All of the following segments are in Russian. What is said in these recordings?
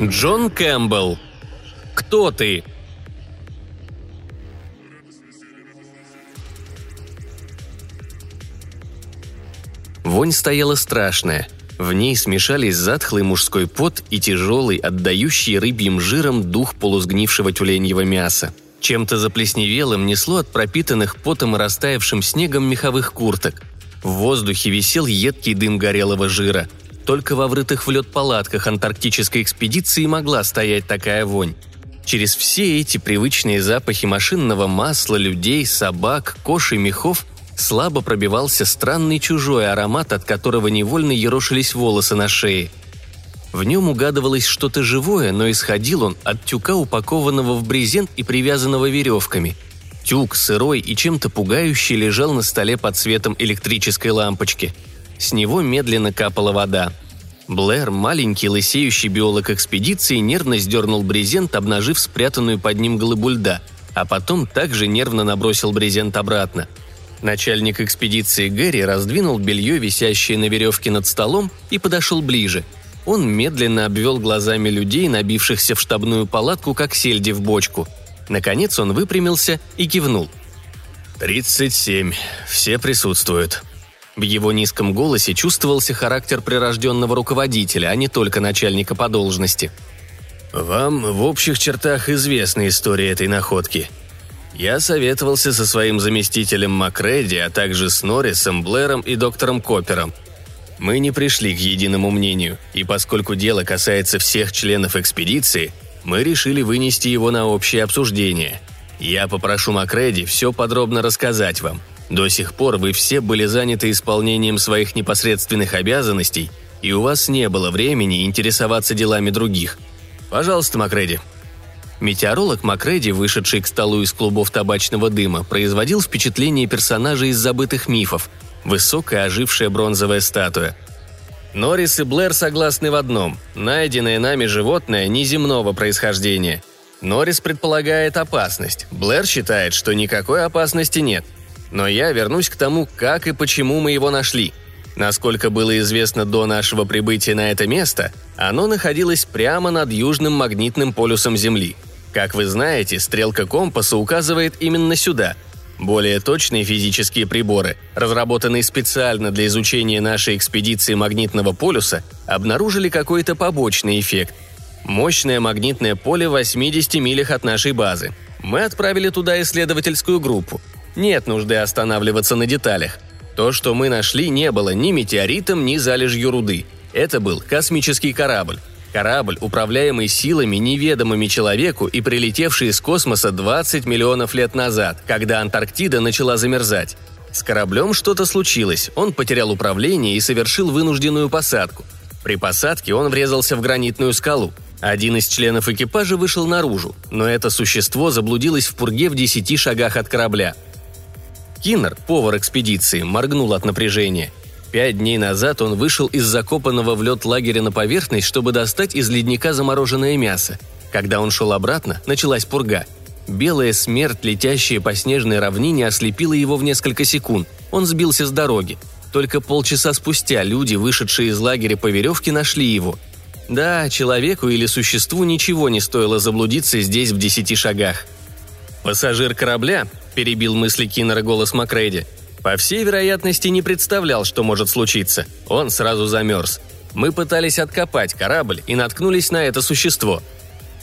Джон Кэмпбелл. Кто ты? Вонь стояла страшная. В ней смешались затхлый мужской пот и тяжелый, отдающий рыбьим жиром дух полусгнившего тюленьего мяса. Чем-то заплесневелым несло от пропитанных потом и растаявшим снегом меховых курток. В воздухе висел едкий дым горелого жира – только во врытых в лед палатках антарктической экспедиции могла стоять такая вонь. Через все эти привычные запахи машинного масла, людей, собак, и мехов слабо пробивался странный чужой аромат, от которого невольно ерошились волосы на шее. В нем угадывалось что-то живое, но исходил он от тюка, упакованного в брезент и привязанного веревками. Тюк, сырой и чем-то пугающий, лежал на столе под светом электрической лампочки – с него медленно капала вода. Блэр, маленький лысеющий биолог экспедиции, нервно сдернул брезент, обнажив спрятанную под ним глыбу льда, а потом также нервно набросил брезент обратно. Начальник экспедиции Гэри раздвинул белье, висящее на веревке над столом, и подошел ближе. Он медленно обвел глазами людей, набившихся в штабную палатку, как сельди в бочку. Наконец он выпрямился и кивнул. «Тридцать семь. Все присутствуют», в его низком голосе чувствовался характер прирожденного руководителя, а не только начальника по должности. «Вам в общих чертах известна история этой находки. Я советовался со своим заместителем Макреди, а также с Норрисом, Блэром и доктором Коппером. Мы не пришли к единому мнению, и поскольку дело касается всех членов экспедиции, мы решили вынести его на общее обсуждение. Я попрошу Макреди все подробно рассказать вам – до сих пор вы все были заняты исполнением своих непосредственных обязанностей, и у вас не было времени интересоваться делами других. Пожалуйста, Макреди». Метеоролог Макреди, вышедший к столу из клубов табачного дыма, производил впечатление персонажа из забытых мифов – высокая ожившая бронзовая статуя. Норрис и Блэр согласны в одном – найденное нами животное неземного происхождения. Норрис предполагает опасность, Блэр считает, что никакой опасности нет – но я вернусь к тому, как и почему мы его нашли. Насколько было известно до нашего прибытия на это место, оно находилось прямо над южным магнитным полюсом Земли. Как вы знаете, стрелка компаса указывает именно сюда. Более точные физические приборы, разработанные специально для изучения нашей экспедиции магнитного полюса, обнаружили какой-то побочный эффект. Мощное магнитное поле в 80 милях от нашей базы. Мы отправили туда исследовательскую группу – нет нужды останавливаться на деталях. То, что мы нашли, не было ни метеоритом, ни залежью руды. Это был космический корабль. Корабль, управляемый силами, неведомыми человеку и прилетевший из космоса 20 миллионов лет назад, когда Антарктида начала замерзать. С кораблем что-то случилось, он потерял управление и совершил вынужденную посадку. При посадке он врезался в гранитную скалу. Один из членов экипажа вышел наружу, но это существо заблудилось в пурге в десяти шагах от корабля – Киннер, повар экспедиции, моргнул от напряжения. Пять дней назад он вышел из закопанного в лед лагеря на поверхность, чтобы достать из ледника замороженное мясо. Когда он шел обратно, началась пурга. Белая смерть, летящая по снежной равнине, ослепила его в несколько секунд. Он сбился с дороги. Только полчаса спустя люди, вышедшие из лагеря по веревке, нашли его. Да, человеку или существу ничего не стоило заблудиться здесь в десяти шагах. Пассажир корабля, перебил мысли Киннера голос Макрейди. По всей вероятности, не представлял, что может случиться. Он сразу замерз. Мы пытались откопать корабль и наткнулись на это существо.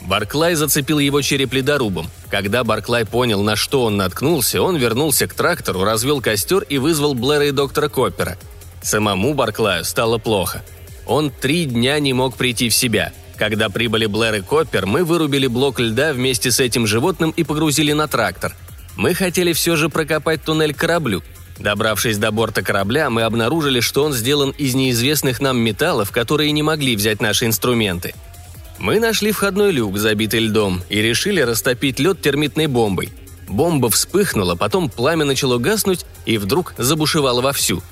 Барклай зацепил его череп ледорубом. Когда Барклай понял, на что он наткнулся, он вернулся к трактору, развел костер и вызвал Блэра и доктора Коппера. Самому Барклаю стало плохо. Он три дня не мог прийти в себя. Когда прибыли Блэр и Коппер, мы вырубили блок льда вместе с этим животным и погрузили на трактор – мы хотели все же прокопать туннель к кораблю. Добравшись до борта корабля, мы обнаружили, что он сделан из неизвестных нам металлов, которые не могли взять наши инструменты. Мы нашли входной люк, забитый льдом, и решили растопить лед термитной бомбой. Бомба вспыхнула, потом пламя начало гаснуть и вдруг забушевало вовсю.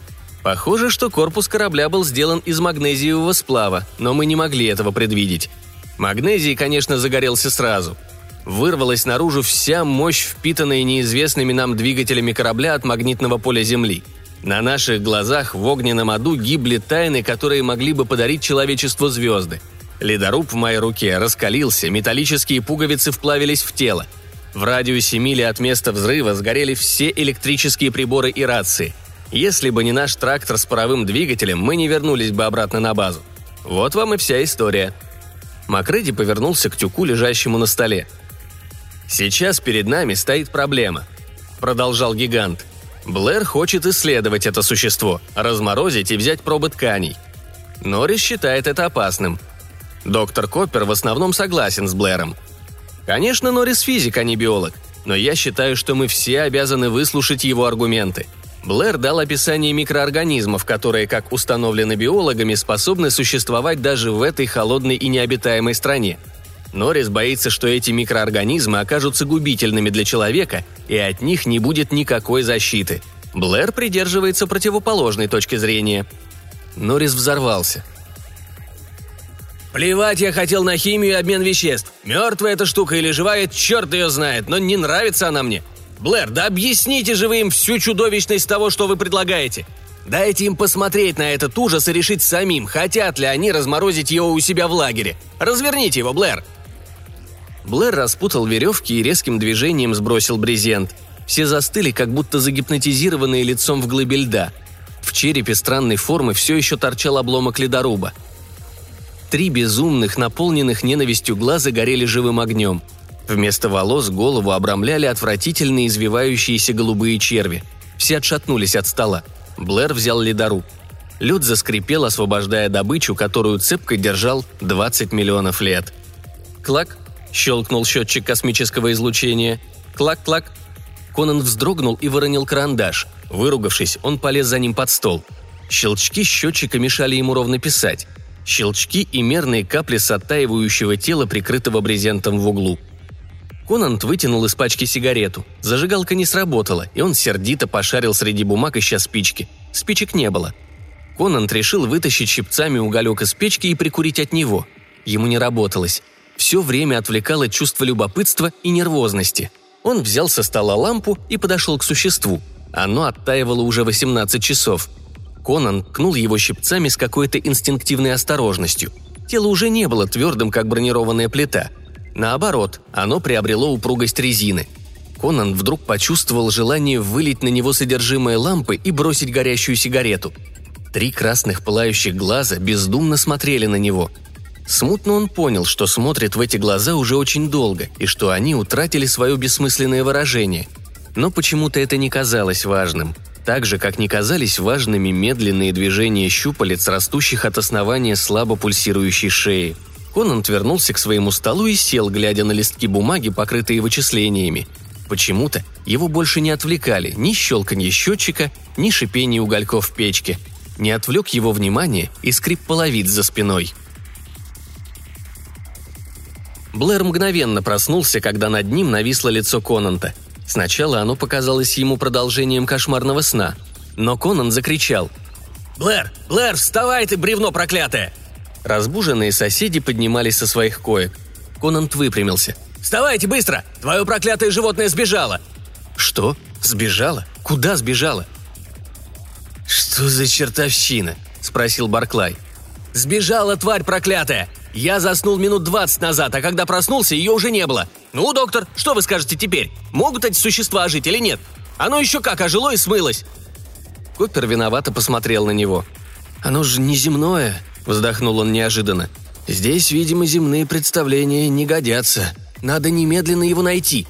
Похоже, что корпус корабля был сделан из магнезиевого сплава, но мы не могли этого предвидеть. Магнезий, конечно, загорелся сразу. Вырвалась наружу вся мощь, впитанная неизвестными нам двигателями корабля от магнитного поля Земли. На наших глазах в огненном аду гибли тайны, которые могли бы подарить человечеству звезды. Ледоруб в моей руке раскалился, металлические пуговицы вплавились в тело. В радиусе мили от места взрыва сгорели все электрические приборы и рации – если бы не наш трактор с паровым двигателем, мы не вернулись бы обратно на базу. Вот вам и вся история. Макреди повернулся к тюку, лежащему на столе. «Сейчас перед нами стоит проблема», — продолжал гигант. «Блэр хочет исследовать это существо, разморозить и взять пробы тканей. Норрис считает это опасным. Доктор Коппер в основном согласен с Блэром. Конечно, Норрис физик, а не биолог, но я считаю, что мы все обязаны выслушать его аргументы — Блэр дал описание микроорганизмов, которые, как установлено биологами, способны существовать даже в этой холодной и необитаемой стране. Норрис боится, что эти микроорганизмы окажутся губительными для человека, и от них не будет никакой защиты. Блэр придерживается противоположной точки зрения. Норрис взорвался. «Плевать я хотел на химию и обмен веществ. Мертвая эта штука или живая, черт ее знает, но не нравится она мне. Блэр, да объясните же вы им всю чудовищность того, что вы предлагаете. Дайте им посмотреть на этот ужас и решить самим, хотят ли они разморозить его у себя в лагере. Разверните его, Блэр!» Блэр распутал веревки и резким движением сбросил брезент. Все застыли, как будто загипнотизированные лицом в глыбе льда. В черепе странной формы все еще торчал обломок ледоруба. Три безумных, наполненных ненавистью глаза горели живым огнем – Вместо волос голову обрамляли отвратительные извивающиеся голубые черви. Все отшатнулись от стола. Блэр взял ледоруб. Лед заскрипел, освобождая добычу, которую цепко держал 20 миллионов лет. «Клак!» – щелкнул счетчик космического излучения. «Клак-клак!» Конан вздрогнул и выронил карандаш. Выругавшись, он полез за ним под стол. Щелчки счетчика мешали ему ровно писать. Щелчки и мерные капли с оттаивающего тела, прикрытого брезентом в углу – Конант вытянул из пачки сигарету. Зажигалка не сработала, и он сердито пошарил среди бумаг, ища спички. Спичек не было. Конант решил вытащить щипцами уголек из печки и прикурить от него. Ему не работалось. Все время отвлекало чувство любопытства и нервозности. Он взял со стола лампу и подошел к существу. Оно оттаивало уже 18 часов. Конан ткнул его щипцами с какой-то инстинктивной осторожностью. Тело уже не было твердым, как бронированная плита – Наоборот, оно приобрело упругость резины. Конан вдруг почувствовал желание вылить на него содержимое лампы и бросить горящую сигарету. Три красных пылающих глаза бездумно смотрели на него. Смутно он понял, что смотрит в эти глаза уже очень долго, и что они утратили свое бессмысленное выражение. Но почему-то это не казалось важным. Так же, как не казались важными медленные движения щупалец, растущих от основания слабо пульсирующей шеи – Конан вернулся к своему столу и сел, глядя на листки бумаги, покрытые вычислениями. Почему-то его больше не отвлекали ни щелканье счетчика, ни шипение угольков в печке. Не отвлек его внимание и скрип половиц за спиной. Блэр мгновенно проснулся, когда над ним нависло лицо Конанта. Сначала оно показалось ему продолжением кошмарного сна. Но Конан закричал. «Блэр! Блэр, вставай ты, бревно проклятое!» Разбуженные соседи поднимались со своих коек. Конант выпрямился. «Вставайте быстро! Твое проклятое животное сбежало!» «Что? Сбежало? Куда сбежало?» «Что за чертовщина?» – спросил Барклай. «Сбежала тварь проклятая! Я заснул минут двадцать назад, а когда проснулся, ее уже не было. Ну, доктор, что вы скажете теперь? Могут эти существа ожить или нет? Оно еще как ожило и смылось!» Коппер виновато посмотрел на него. «Оно же неземное», – вздохнул он неожиданно. «Здесь, видимо, земные представления не годятся. Надо немедленно его найти».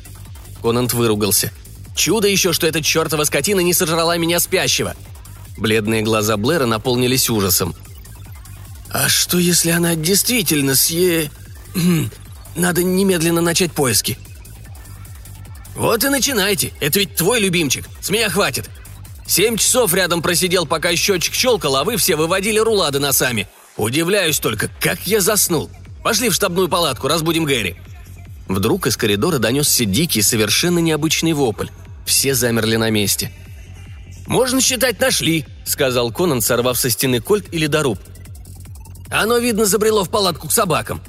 Конант выругался. «Чудо еще, что эта чертова скотина не сожрала меня спящего!» Бледные глаза Блэра наполнились ужасом. «А что, если она действительно съе... Хм, надо немедленно начать поиски». «Вот и начинайте. Это ведь твой любимчик. С меня хватит. Семь часов рядом просидел, пока счетчик щелкал, а вы все выводили рулады носами. Удивляюсь только, как я заснул. Пошли в штабную палатку, разбудим Гэри». Вдруг из коридора донесся дикий, совершенно необычный вопль. Все замерли на месте. Можно считать, нашли», — сказал Конан, сорвав со стены кольт или доруб. «Оно, видно, забрело в палатку к собакам».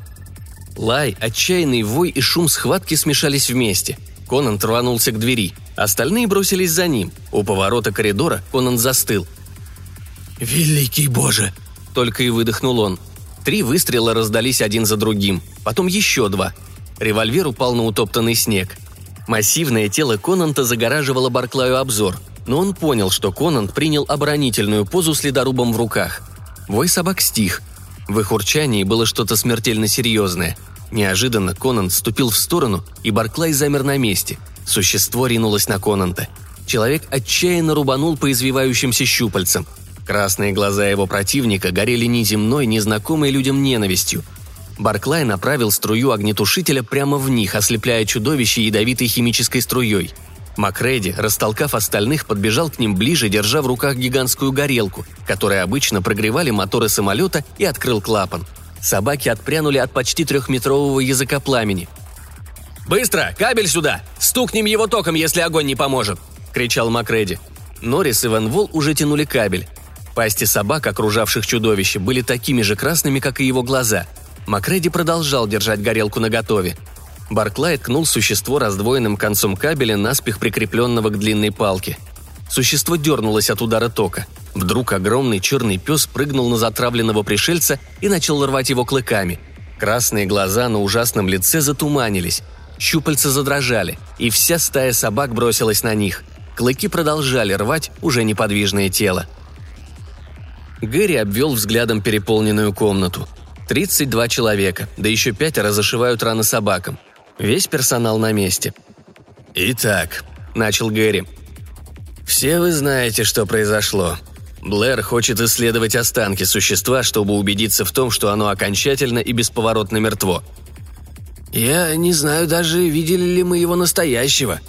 Лай, отчаянный вой и шум схватки смешались вместе. Конан рванулся к двери. Остальные бросились за ним. У поворота коридора Конан застыл. «Великий Боже!» – только и выдохнул он. Три выстрела раздались один за другим. Потом еще два. Револьвер упал на утоптанный снег. Массивное тело Конанта загораживало Барклаю обзор, но он понял, что Конант принял оборонительную позу с ледорубом в руках. Вой собак стих. В их урчании было что-то смертельно серьезное. Неожиданно Конант ступил в сторону, и Барклай замер на месте. Существо ринулось на Конанта. Человек отчаянно рубанул по извивающимся щупальцам. Красные глаза его противника горели неземной, незнакомой людям ненавистью. Барклай направил струю огнетушителя прямо в них, ослепляя чудовище ядовитой химической струей. Макреди, растолкав остальных, подбежал к ним ближе, держа в руках гигантскую горелку, которой обычно прогревали моторы самолета, и открыл клапан. Собаки отпрянули от почти трехметрового языка пламени. «Быстро! Кабель сюда! Стукнем его током, если огонь не поможет!» – кричал Макреди. Норрис и Ван Вол уже тянули кабель. Пасти собак, окружавших чудовище, были такими же красными, как и его глаза. Макреди продолжал держать горелку наготове. Барклай ткнул существо раздвоенным концом кабеля, наспех прикрепленного к длинной палке. Существо дернулось от удара тока. Вдруг огромный черный пес прыгнул на затравленного пришельца и начал рвать его клыками. Красные глаза на ужасном лице затуманились. Щупальца задрожали, и вся стая собак бросилась на них. Клыки продолжали рвать уже неподвижное тело. Гэри обвел взглядом переполненную комнату. 32 человека, да еще пятеро зашивают раны собакам. Весь персонал на месте. «Итак», — начал Гэри, — «все вы знаете, что произошло. Блэр хочет исследовать останки существа, чтобы убедиться в том, что оно окончательно и бесповоротно мертво. Я не знаю даже, видели ли мы его настоящего».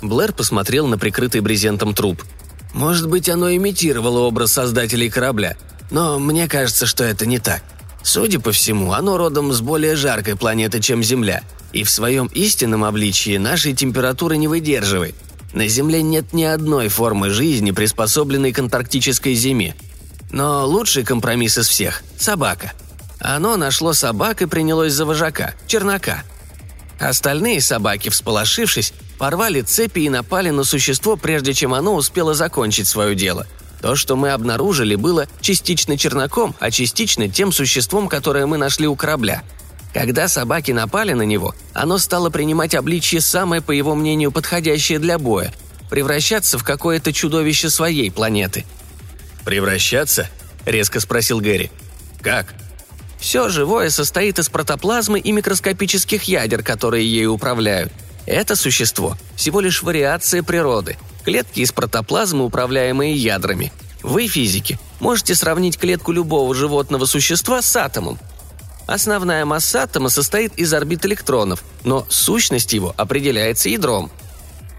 Блэр посмотрел на прикрытый брезентом труп — может быть, оно имитировало образ создателей корабля, но мне кажется, что это не так. Судя по всему, оно родом с более жаркой планеты, чем Земля, и в своем истинном обличии нашей температуры не выдерживает. На Земле нет ни одной формы жизни, приспособленной к антарктической зиме. Но лучший компромисс из всех – собака. Оно нашло собак и принялось за вожака – чернака. Остальные собаки, всполошившись, порвали цепи и напали на существо, прежде чем оно успело закончить свое дело. То, что мы обнаружили, было частично черноком, а частично тем существом, которое мы нашли у корабля. Когда собаки напали на него, оно стало принимать обличье самое, по его мнению, подходящее для боя – превращаться в какое-то чудовище своей планеты. «Превращаться?» – резко спросил Гэри. «Как?» Все живое состоит из протоплазмы и микроскопических ядер, которые ею управляют – это существо – всего лишь вариация природы. Клетки из протоплазмы, управляемые ядрами. Вы, физики, можете сравнить клетку любого животного существа с атомом. Основная масса атома состоит из орбит электронов, но сущность его определяется ядром.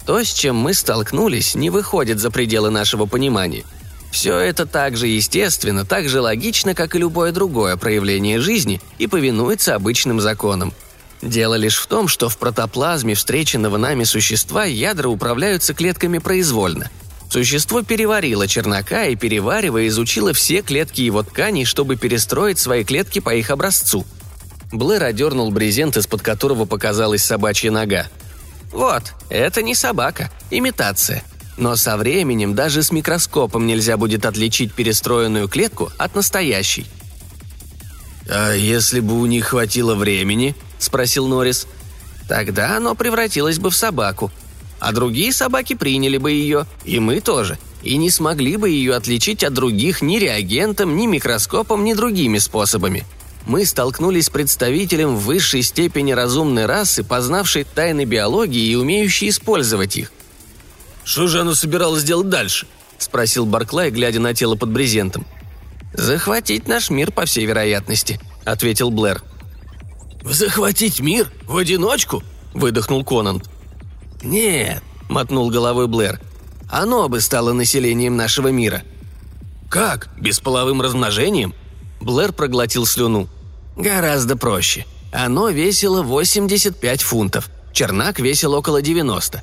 То, с чем мы столкнулись, не выходит за пределы нашего понимания. Все это так же естественно, так же логично, как и любое другое проявление жизни и повинуется обычным законам – Дело лишь в том, что в протоплазме встреченного нами существа ядра управляются клетками произвольно. Существо переварило чернока и, переваривая, изучило все клетки его тканей, чтобы перестроить свои клетки по их образцу. Блэр одернул брезент, из-под которого показалась собачья нога. «Вот, это не собака, имитация. Но со временем даже с микроскопом нельзя будет отличить перестроенную клетку от настоящей». «А если бы у них хватило времени?» – спросил Норрис. «Тогда оно превратилось бы в собаку. А другие собаки приняли бы ее, и мы тоже, и не смогли бы ее отличить от других ни реагентом, ни микроскопом, ни другими способами. Мы столкнулись с представителем высшей степени разумной расы, познавшей тайны биологии и умеющей использовать их. «Что же оно собиралось делать дальше?» – спросил Барклай, глядя на тело под брезентом. «Захватить наш мир, по всей вероятности», – ответил Блэр. «Захватить мир? В одиночку?» – выдохнул Конант. «Нет», – мотнул головой Блэр. «Оно бы стало населением нашего мира». «Как? Бесполовым размножением?» Блэр проглотил слюну. «Гораздо проще. Оно весило 85 фунтов. Чернак весил около 90.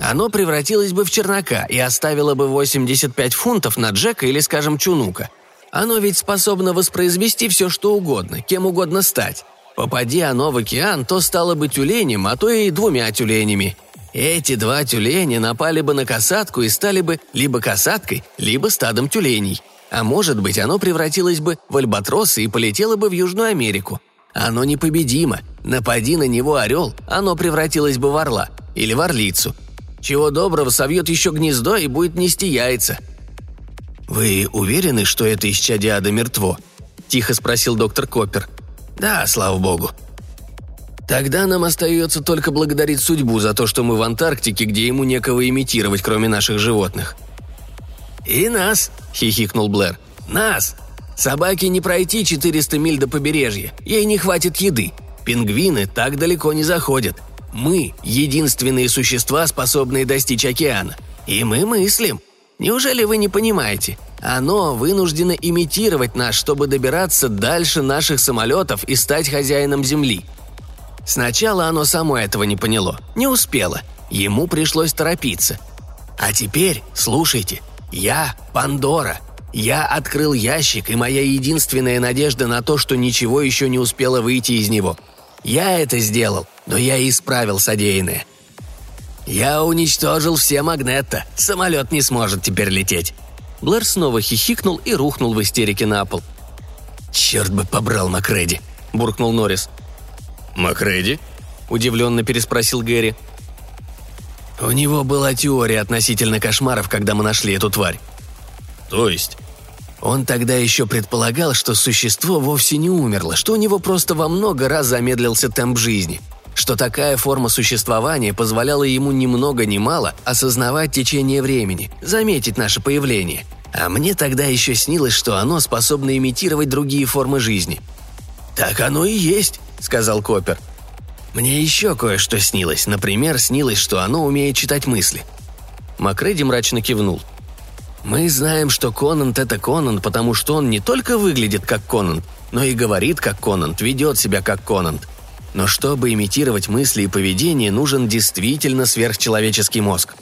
оно превратилось бы в чернока и оставило бы 85 фунтов на Джека или, скажем, Чунука. Оно ведь способно воспроизвести все, что угодно, кем угодно стать. Попади оно в океан, то стало бы тюленем, а то и двумя тюленями. Эти два тюленя напали бы на касатку и стали бы либо касаткой, либо стадом тюленей. А может быть, оно превратилось бы в альбатроса и полетело бы в Южную Америку. Оно непобедимо. Напади на него орел, оно превратилось бы в орла. Или в орлицу. Чего доброго, совьет еще гнездо и будет нести яйца. «Вы уверены, что это исчадие ада мертво?» – тихо спросил доктор Коппер. «Да, слава богу», Тогда нам остается только благодарить судьбу за то, что мы в Антарктике, где ему некого имитировать, кроме наших животных. «И нас», — хихикнул Блэр. «Нас! Собаке не пройти 400 миль до побережья, ей не хватит еды. Пингвины так далеко не заходят. Мы — единственные существа, способные достичь океана. И мы мыслим. Неужели вы не понимаете? Оно вынуждено имитировать нас, чтобы добираться дальше наших самолетов и стать хозяином Земли. Сначала оно само этого не поняло, не успело. Ему пришлось торопиться. А теперь, слушайте, я Пандора. Я открыл ящик, и моя единственная надежда на то, что ничего еще не успело выйти из него. Я это сделал, но я исправил содеянное. Я уничтожил все магнетта. Самолет не сможет теперь лететь. Блэр снова хихикнул и рухнул в истерике на пол. «Черт бы побрал Макреди!» – буркнул Норрис. «Макреди?» – удивленно переспросил Гэри. «У него была теория относительно кошмаров, когда мы нашли эту тварь». «То есть?» Он тогда еще предполагал, что существо вовсе не умерло, что у него просто во много раз замедлился темп жизни, что такая форма существования позволяла ему ни много ни мало осознавать течение времени, заметить наше появление. А мне тогда еще снилось, что оно способно имитировать другие формы жизни. «Так оно и есть», — сказал Копер. «Мне еще кое-что снилось. Например, снилось, что оно умеет читать мысли». Макреди мрачно кивнул. «Мы знаем, что Конант — это Конант, потому что он не только выглядит как Конант, но и говорит как Конант, ведет себя как Конант. Но чтобы имитировать мысли и поведение, нужен действительно сверхчеловеческий мозг».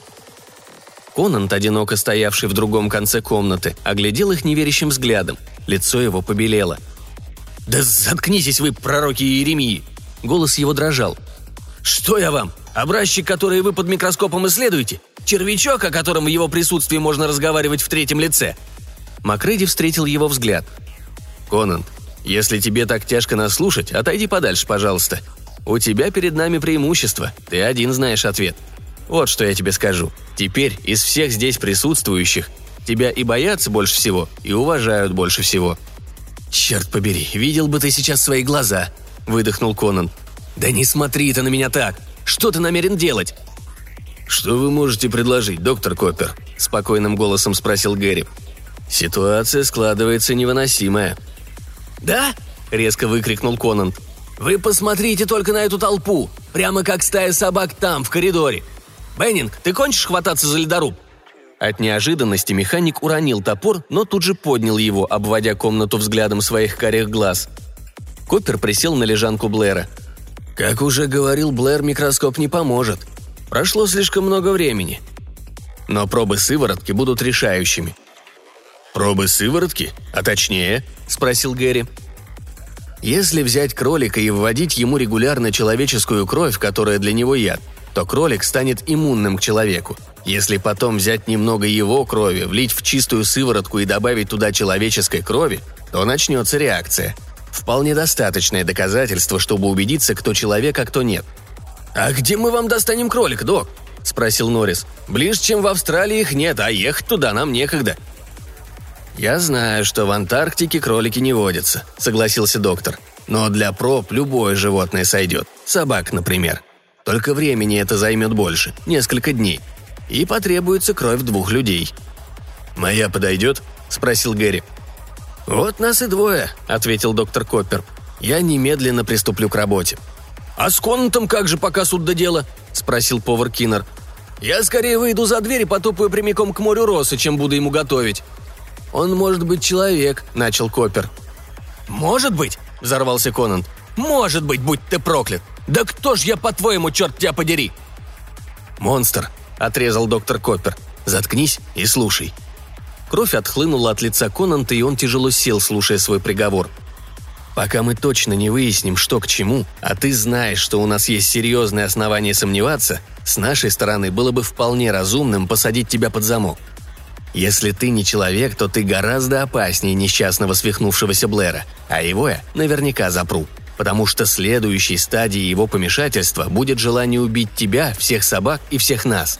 Конант, одиноко стоявший в другом конце комнаты, оглядел их неверящим взглядом. Лицо его побелело — «Да заткнитесь вы, пророки Иеремии!» Голос его дрожал. «Что я вам? Образчик, который вы под микроскопом исследуете? Червячок, о котором в его присутствии можно разговаривать в третьем лице?» Макреди встретил его взгляд. «Конан, если тебе так тяжко нас слушать, отойди подальше, пожалуйста. У тебя перед нами преимущество, ты один знаешь ответ. Вот что я тебе скажу. Теперь из всех здесь присутствующих тебя и боятся больше всего, и уважают больше всего. «Черт побери, видел бы ты сейчас свои глаза!» – выдохнул Конан. «Да не смотри ты на меня так! Что ты намерен делать?» «Что вы можете предложить, доктор Коппер?» – спокойным голосом спросил Гэри. «Ситуация складывается невыносимая». «Да?» – резко выкрикнул Конан. «Вы посмотрите только на эту толпу! Прямо как стая собак там, в коридоре! Беннинг, ты кончишь хвататься за ледоруб?» От неожиданности механик уронил топор, но тут же поднял его, обводя комнату взглядом своих карих глаз. Коппер присел на лежанку Блэра. «Как уже говорил Блэр, микроскоп не поможет. Прошло слишком много времени. Но пробы сыворотки будут решающими». «Пробы сыворотки? А точнее?» – спросил Гэри. «Если взять кролика и вводить ему регулярно человеческую кровь, которая для него яд, то кролик станет иммунным к человеку. Если потом взять немного его крови, влить в чистую сыворотку и добавить туда человеческой крови, то начнется реакция. Вполне достаточное доказательство, чтобы убедиться, кто человек, а кто нет. «А где мы вам достанем кролик, док?» – спросил Норрис. «Ближе, чем в Австралии их нет, а ехать туда нам некогда». «Я знаю, что в Антарктике кролики не водятся», – согласился доктор. «Но для проб любое животное сойдет. Собак, например. Только времени это займет больше, несколько дней и потребуется кровь двух людей». «Моя подойдет?» – спросил Гэри. «Вот нас и двое», – ответил доктор Коппер. «Я немедленно приступлю к работе». «А с Конантом как же пока суд до дела?» – спросил повар Киннер. «Я скорее выйду за дверь и потопаю прямиком к морю Росы, чем буду ему готовить». «Он может быть человек», – начал Коппер. «Может быть», – взорвался Конант. «Может быть, будь ты проклят! Да кто ж я, по-твоему, черт тебя подери?» «Монстр», отрезал доктор Коппер. «Заткнись и слушай». Кровь отхлынула от лица Конанта, и он тяжело сел, слушая свой приговор. «Пока мы точно не выясним, что к чему, а ты знаешь, что у нас есть серьезные основания сомневаться, с нашей стороны было бы вполне разумным посадить тебя под замок. Если ты не человек, то ты гораздо опаснее несчастного свихнувшегося Блэра, а его я наверняка запру. Потому что следующей стадией его помешательства будет желание убить тебя, всех собак и всех нас.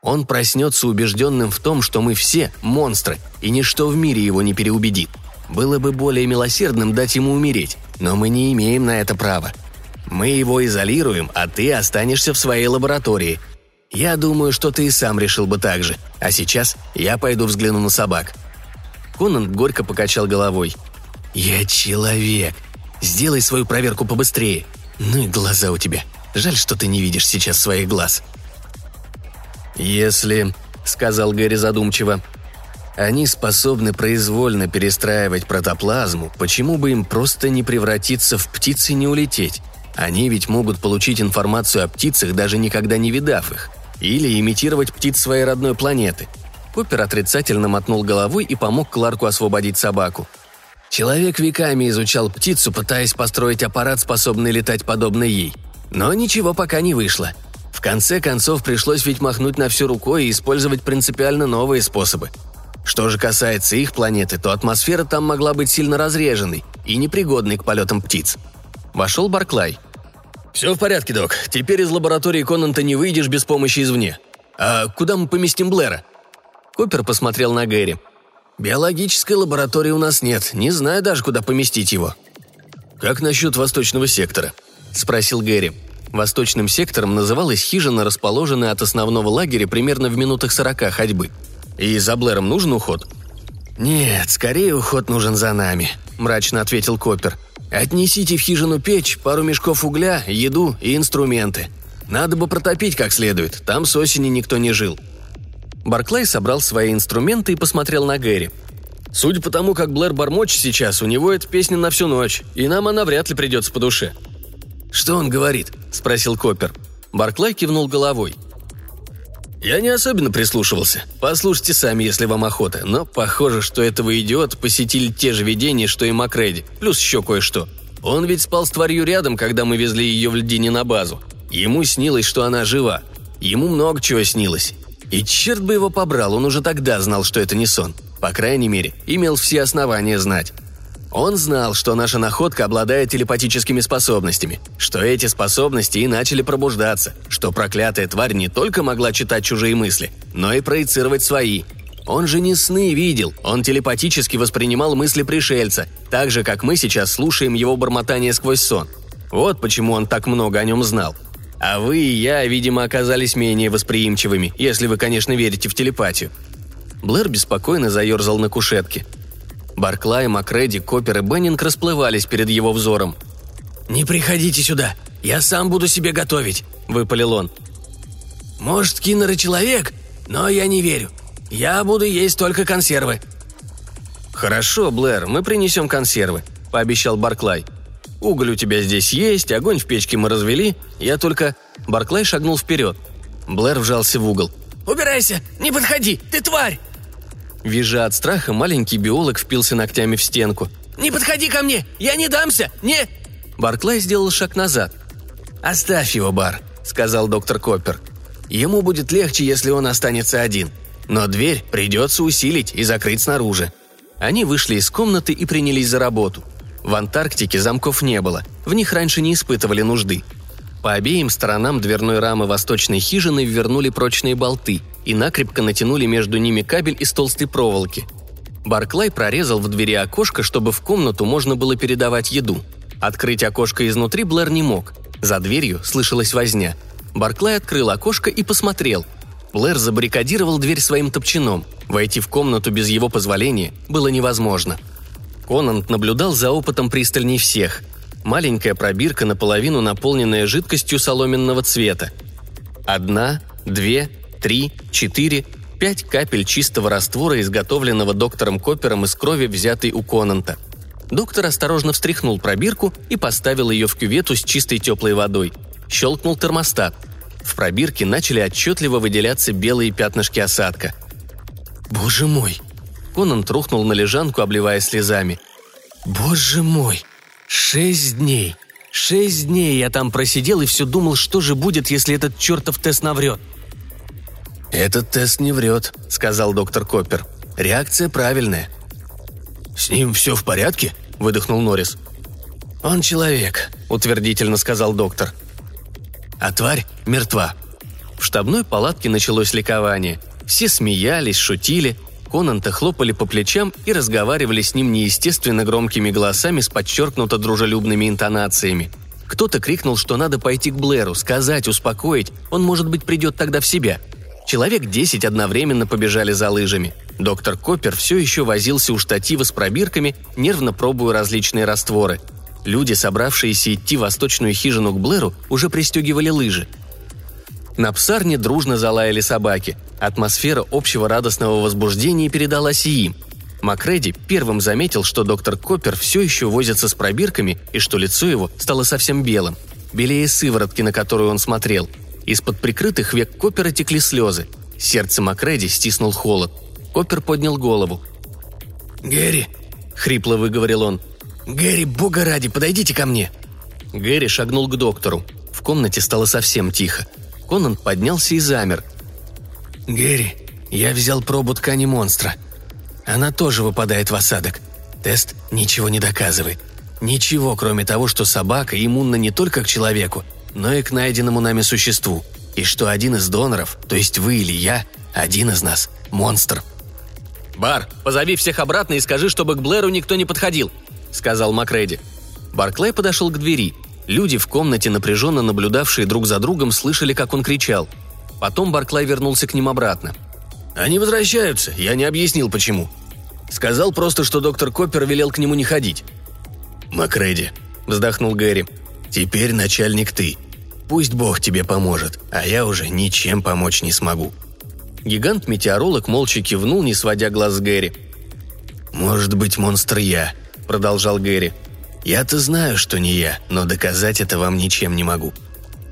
Он проснется убежденным в том, что мы все монстры, и ничто в мире его не переубедит. Было бы более милосердным дать ему умереть, но мы не имеем на это права. Мы его изолируем, а ты останешься в своей лаборатории, я думаю, что ты и сам решил бы так же. А сейчас я пойду взгляну на собак». Конан горько покачал головой. «Я человек. Сделай свою проверку побыстрее. Ну и глаза у тебя. Жаль, что ты не видишь сейчас своих глаз». «Если», — сказал Гэри задумчиво, — «они способны произвольно перестраивать протоплазму, почему бы им просто не превратиться в птиц и не улететь? Они ведь могут получить информацию о птицах, даже никогда не видав их. Или имитировать птиц своей родной планеты. Купер отрицательно мотнул головой и помог Кларку освободить собаку. Человек веками изучал птицу, пытаясь построить аппарат, способный летать подобно ей. Но ничего пока не вышло. В конце концов, пришлось ведь махнуть на всю рукой и использовать принципиально новые способы. Что же касается их планеты, то атмосфера там могла быть сильно разреженной и непригодной к полетам птиц. Вошел Барклай. «Все в порядке, док. Теперь из лаборатории Конанта не выйдешь без помощи извне. А куда мы поместим Блэра?» Купер посмотрел на Гэри. «Биологической лаборатории у нас нет. Не знаю даже, куда поместить его». «Как насчет восточного сектора?» – спросил Гэри. Восточным сектором называлась хижина, расположенная от основного лагеря примерно в минутах сорока ходьбы. «И за Блэром нужен уход?» «Нет, скорее уход нужен за нами», – мрачно ответил Копер. Отнесите в хижину печь, пару мешков угля, еду и инструменты. Надо бы протопить как следует, там с осени никто не жил». Барклай собрал свои инструменты и посмотрел на Гэри. «Судя по тому, как Блэр бормочет сейчас, у него эта песня на всю ночь, и нам она вряд ли придется по душе». «Что он говорит?» – спросил Коппер. Барклай кивнул головой. «Я не особенно прислушивался. Послушайте сами, если вам охота. Но похоже, что этого идиота посетили те же видения, что и Макреди. Плюс еще кое-что. Он ведь спал с тварью рядом, когда мы везли ее в льдине на базу. Ему снилось, что она жива. Ему много чего снилось. И черт бы его побрал, он уже тогда знал, что это не сон. По крайней мере, имел все основания знать. Он знал, что наша находка обладает телепатическими способностями, что эти способности и начали пробуждаться, что проклятая тварь не только могла читать чужие мысли, но и проецировать свои. Он же не сны видел, он телепатически воспринимал мысли пришельца, так же, как мы сейчас слушаем его бормотание сквозь сон. Вот почему он так много о нем знал. А вы и я, видимо, оказались менее восприимчивыми, если вы, конечно, верите в телепатию. Блэр беспокойно заерзал на кушетке. Барклай, Макреди, Коппер и Беннинг расплывались перед его взором. «Не приходите сюда, я сам буду себе готовить», — выпалил он. «Может, Киннер и человек, но я не верю. Я буду есть только консервы». «Хорошо, Блэр, мы принесем консервы», — пообещал Барклай. «Уголь у тебя здесь есть, огонь в печке мы развели, я только...» Барклай шагнул вперед. Блэр вжался в угол. «Убирайся! Не подходи! Ты тварь!» Визжа от страха, маленький биолог впился ногтями в стенку. «Не подходи ко мне! Я не дамся! Не...» Барклай сделал шаг назад. «Оставь его, Бар», — сказал доктор Коппер. «Ему будет легче, если он останется один. Но дверь придется усилить и закрыть снаружи». Они вышли из комнаты и принялись за работу. В Антарктике замков не было, в них раньше не испытывали нужды. По обеим сторонам дверной рамы восточной хижины ввернули прочные болты и накрепко натянули между ними кабель из толстой проволоки. Барклай прорезал в двери окошко, чтобы в комнату можно было передавать еду. Открыть окошко изнутри Блэр не мог. За дверью слышалась возня. Барклай открыл окошко и посмотрел. Блэр забаррикадировал дверь своим топчаном. Войти в комнату без его позволения было невозможно. Конант наблюдал за опытом пристальней всех – маленькая пробирка, наполовину наполненная жидкостью соломенного цвета. Одна, две, три, четыре, пять капель чистого раствора, изготовленного доктором Коппером из крови, взятой у Конанта. Доктор осторожно встряхнул пробирку и поставил ее в кювету с чистой теплой водой. Щелкнул термостат. В пробирке начали отчетливо выделяться белые пятнышки осадка. «Боже мой!» Конан трухнул на лежанку, обливая слезами. «Боже мой! Шесть дней! Шесть дней я там просидел и все думал, что же будет, если этот чертов тест наврет!» «Этот тест не врет», — сказал доктор Коппер. «Реакция правильная». «С ним все в порядке?» — выдохнул Норрис. «Он человек», — утвердительно сказал доктор. «А тварь мертва». В штабной палатке началось ликование. Все смеялись, шутили. Конанта хлопали по плечам и разговаривали с ним неестественно громкими голосами с подчеркнуто дружелюбными интонациями. Кто-то крикнул, что надо пойти к Блэру, сказать, успокоить, он, может быть, придет тогда в себя. Человек десять одновременно побежали за лыжами. Доктор Коппер все еще возился у штатива с пробирками, нервно пробуя различные растворы. Люди, собравшиеся идти в восточную хижину к Блэру, уже пристегивали лыжи. На псарне дружно залаяли собаки. Атмосфера общего радостного возбуждения передалась и им. Макреди первым заметил, что доктор Коппер все еще возится с пробирками и что лицо его стало совсем белым, белее сыворотки, на которую он смотрел – из-под прикрытых век Копера текли слезы. Сердце Макреди стиснул холод. Копер поднял голову. «Гэри!» — хрипло выговорил он. «Гэри, бога ради, подойдите ко мне!» Гэри шагнул к доктору. В комнате стало совсем тихо. Конан поднялся и замер. «Гэри, я взял пробу ткани монстра. Она тоже выпадает в осадок. Тест ничего не доказывает. Ничего, кроме того, что собака иммунна не только к человеку, но и к найденному нами существу. И что один из доноров, то есть вы или я, один из нас – монстр. «Бар, позови всех обратно и скажи, чтобы к Блэру никто не подходил», – сказал Макреди. Барклей подошел к двери. Люди в комнате, напряженно наблюдавшие друг за другом, слышали, как он кричал. Потом Барклай вернулся к ним обратно. «Они возвращаются, я не объяснил, почему. Сказал просто, что доктор Коппер велел к нему не ходить». «Макреди», – вздохнул Гэри, – «теперь начальник ты. Пусть Бог тебе поможет, а я уже ничем помочь не смогу». Гигант-метеоролог молча кивнул, не сводя глаз с Гэри. «Может быть, монстр я», — продолжал Гэри. «Я-то знаю, что не я, но доказать это вам ничем не могу.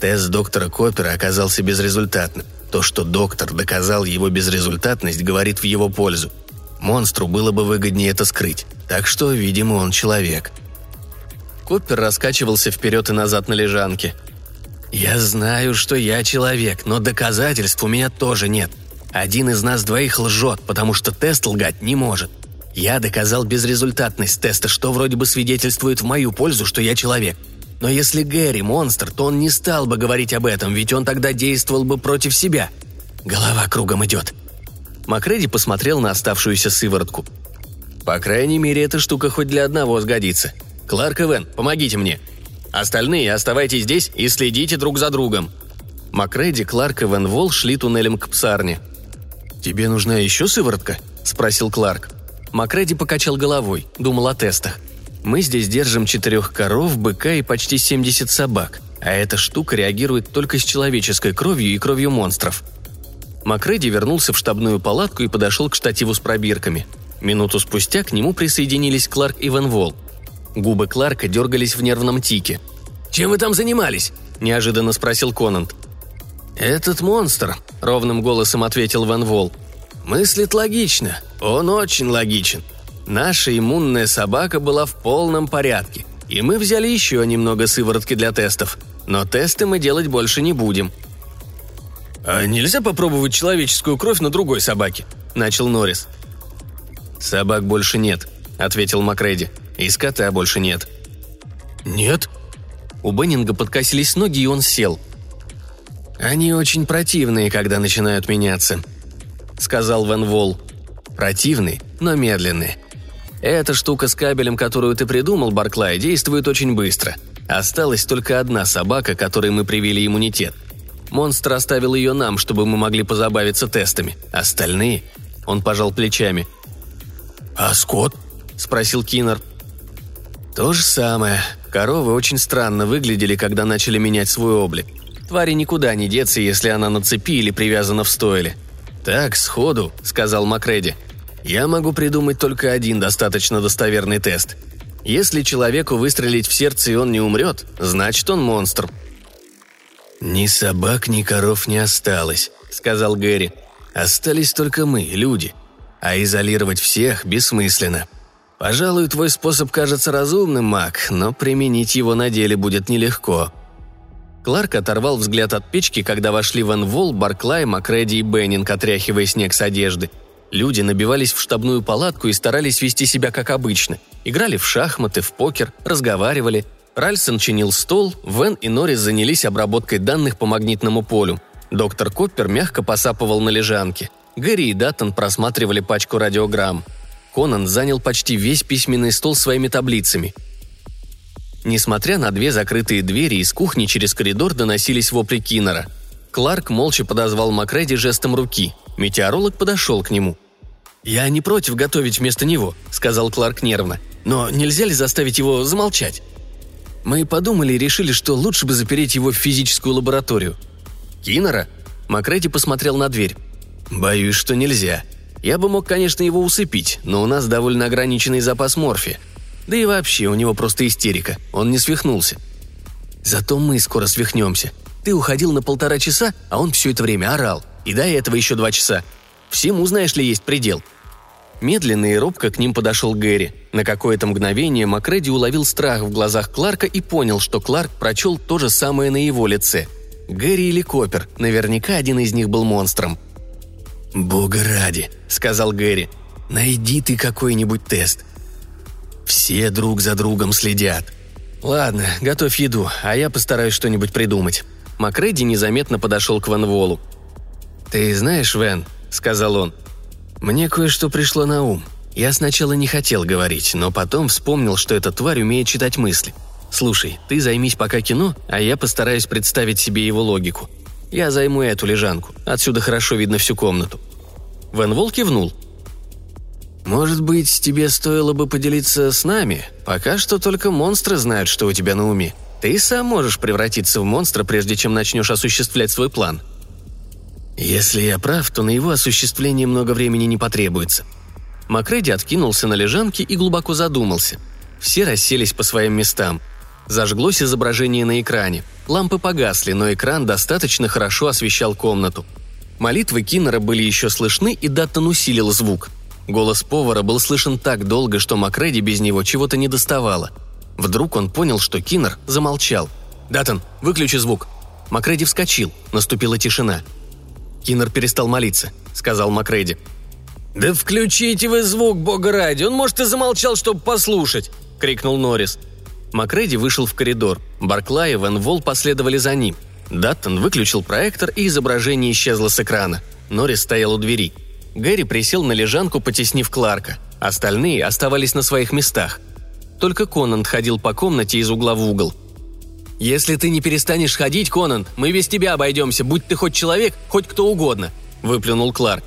Тест доктора Копера оказался безрезультатным. То, что доктор доказал его безрезультатность, говорит в его пользу. Монстру было бы выгоднее это скрыть, так что, видимо, он человек». Коппер раскачивался вперед и назад на лежанке. «Я знаю, что я человек, но доказательств у меня тоже нет. Один из нас двоих лжет, потому что тест лгать не может. Я доказал безрезультатность теста, что вроде бы свидетельствует в мою пользу, что я человек. Но если Гэри – монстр, то он не стал бы говорить об этом, ведь он тогда действовал бы против себя. Голова кругом идет». Макреди посмотрел на оставшуюся сыворотку. «По крайней мере, эта штука хоть для одного сгодится. Кларк и Вен, помогите мне», Остальные оставайтесь здесь и следите друг за другом». Макреди, Кларк и Вен Вол шли туннелем к псарне. «Тебе нужна еще сыворотка?» – спросил Кларк. Макреди покачал головой, думал о тестах. «Мы здесь держим четырех коров, быка и почти 70 собак, а эта штука реагирует только с человеческой кровью и кровью монстров». Макреди вернулся в штабную палатку и подошел к штативу с пробирками. Минуту спустя к нему присоединились Кларк и Вен Вол. Губы Кларка дергались в нервном тике. «Чем вы там занимались?» – неожиданно спросил Конант. «Этот монстр», – ровным голосом ответил Ван Вол. «Мыслит логично. Он очень логичен. Наша иммунная собака была в полном порядке, и мы взяли еще немного сыворотки для тестов. Но тесты мы делать больше не будем». «А нельзя попробовать человеческую кровь на другой собаке?» – начал Норрис. «Собак больше нет», – ответил Макреди. И скота больше нет». «Нет?» У Беннинга подкосились ноги, и он сел. «Они очень противные, когда начинают меняться», — сказал Ван Вол. «Противные, но медленные. Эта штука с кабелем, которую ты придумал, Барклай, действует очень быстро. Осталась только одна собака, которой мы привили иммунитет. Монстр оставил ее нам, чтобы мы могли позабавиться тестами. Остальные...» Он пожал плечами. «А Скотт?» – спросил Киннер. То же самое. Коровы очень странно выглядели, когда начали менять свой облик. Твари никуда не деться, если она на цепи или привязана в стойле. «Так, сходу», — сказал Макреди. «Я могу придумать только один достаточно достоверный тест. Если человеку выстрелить в сердце и он не умрет, значит он монстр». «Ни собак, ни коров не осталось», — сказал Гэри. «Остались только мы, люди. А изолировать всех бессмысленно. Пожалуй, твой способ кажется разумным, Мак, но применить его на деле будет нелегко». Кларк оторвал взгляд от печки, когда вошли Ван Вол, Барклай, Макреди и Беннинг, отряхивая снег с одежды. Люди набивались в штабную палатку и старались вести себя как обычно. Играли в шахматы, в покер, разговаривали. Ральсон чинил стол, Вен и Норрис занялись обработкой данных по магнитному полю. Доктор Коппер мягко посапывал на лежанке. Гэри и Даттон просматривали пачку радиограмм. Конан занял почти весь письменный стол своими таблицами. Несмотря на две закрытые двери, из кухни через коридор доносились вопли Киннера. Кларк молча подозвал Макреди жестом руки. Метеоролог подошел к нему. «Я не против готовить вместо него», — сказал Кларк нервно. «Но нельзя ли заставить его замолчать?» Мы подумали и решили, что лучше бы запереть его в физическую лабораторию. «Киннера?» Макреди посмотрел на дверь. «Боюсь, что нельзя. Я бы мог, конечно, его усыпить, но у нас довольно ограниченный запас морфия. Да и вообще, у него просто истерика. Он не свихнулся. Зато мы скоро свихнемся. Ты уходил на полтора часа, а он все это время орал. И до этого еще два часа. Всему, знаешь ли, есть предел. Медленно и робко к ним подошел Гэри. На какое-то мгновение Макреди уловил страх в глазах Кларка и понял, что Кларк прочел то же самое на его лице. Гэри или Копер, наверняка один из них был монстром. «Бога ради», — сказал Гэри, — «найди ты какой-нибудь тест. Все друг за другом следят. Ладно, готовь еду, а я постараюсь что-нибудь придумать. Макреди незаметно подошел к Ван Волу. «Ты знаешь, Вен», — сказал он, — «мне кое-что пришло на ум. Я сначала не хотел говорить, но потом вспомнил, что эта тварь умеет читать мысли. Слушай, ты займись пока кино, а я постараюсь представить себе его логику. Я займу эту лежанку. Отсюда хорошо видно всю комнату». Вен Вол кивнул. «Может быть, тебе стоило бы поделиться с нами? Пока что только монстры знают, что у тебя на уме. Ты сам можешь превратиться в монстра, прежде чем начнешь осуществлять свой план». «Если я прав, то на его осуществление много времени не потребуется». Макреди откинулся на лежанке и глубоко задумался. Все расселись по своим местам. Зажглось изображение на экране. Лампы погасли, но экран достаточно хорошо освещал комнату. Молитвы Киннера были еще слышны, и Даттон усилил звук – Голос повара был слышен так долго, что Макреди без него чего-то не доставало. Вдруг он понял, что Киннер замолчал. «Датон, выключи звук!» Макреди вскочил, наступила тишина. Киннер перестал молиться, сказал Макреди. «Да включите вы звук, бога ради, он, может, и замолчал, чтобы послушать!» – крикнул Норрис. Макреди вышел в коридор. Барклай и Ван Вол последовали за ним. Даттон выключил проектор, и изображение исчезло с экрана. Норрис стоял у двери – Гэри присел на лежанку, потеснив Кларка. Остальные оставались на своих местах. Только Конан ходил по комнате из угла в угол. «Если ты не перестанешь ходить, Конан, мы без тебя обойдемся, будь ты хоть человек, хоть кто угодно», – выплюнул Кларк.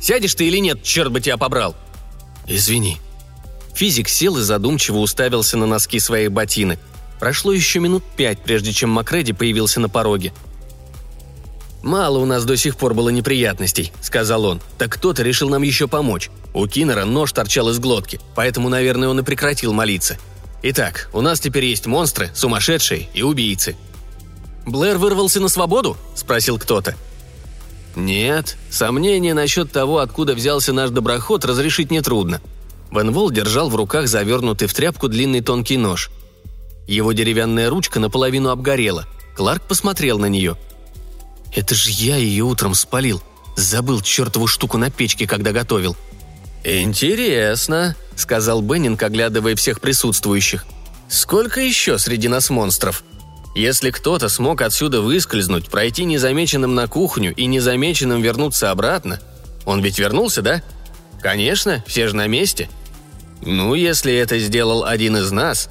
«Сядешь ты или нет, черт бы тебя побрал!» «Извини». Физик сел и задумчиво уставился на носки своих ботинок. Прошло еще минут пять, прежде чем Макреди появился на пороге – «Мало у нас до сих пор было неприятностей», — сказал он. «Так кто-то решил нам еще помочь. У Киннера нож торчал из глотки, поэтому, наверное, он и прекратил молиться. Итак, у нас теперь есть монстры, сумасшедшие и убийцы». «Блэр вырвался на свободу?» – спросил кто-то. «Нет, сомнения насчет того, откуда взялся наш доброход, разрешить нетрудно». Венвол держал в руках завернутый в тряпку длинный тонкий нож. Его деревянная ручка наполовину обгорела. Кларк посмотрел на нее – это же я ее утром спалил. Забыл чертову штуку на печке, когда готовил». «Интересно», — сказал Беннинг, оглядывая всех присутствующих. «Сколько еще среди нас монстров? Если кто-то смог отсюда выскользнуть, пройти незамеченным на кухню и незамеченным вернуться обратно... Он ведь вернулся, да? Конечно, все же на месте. Ну, если это сделал один из нас...»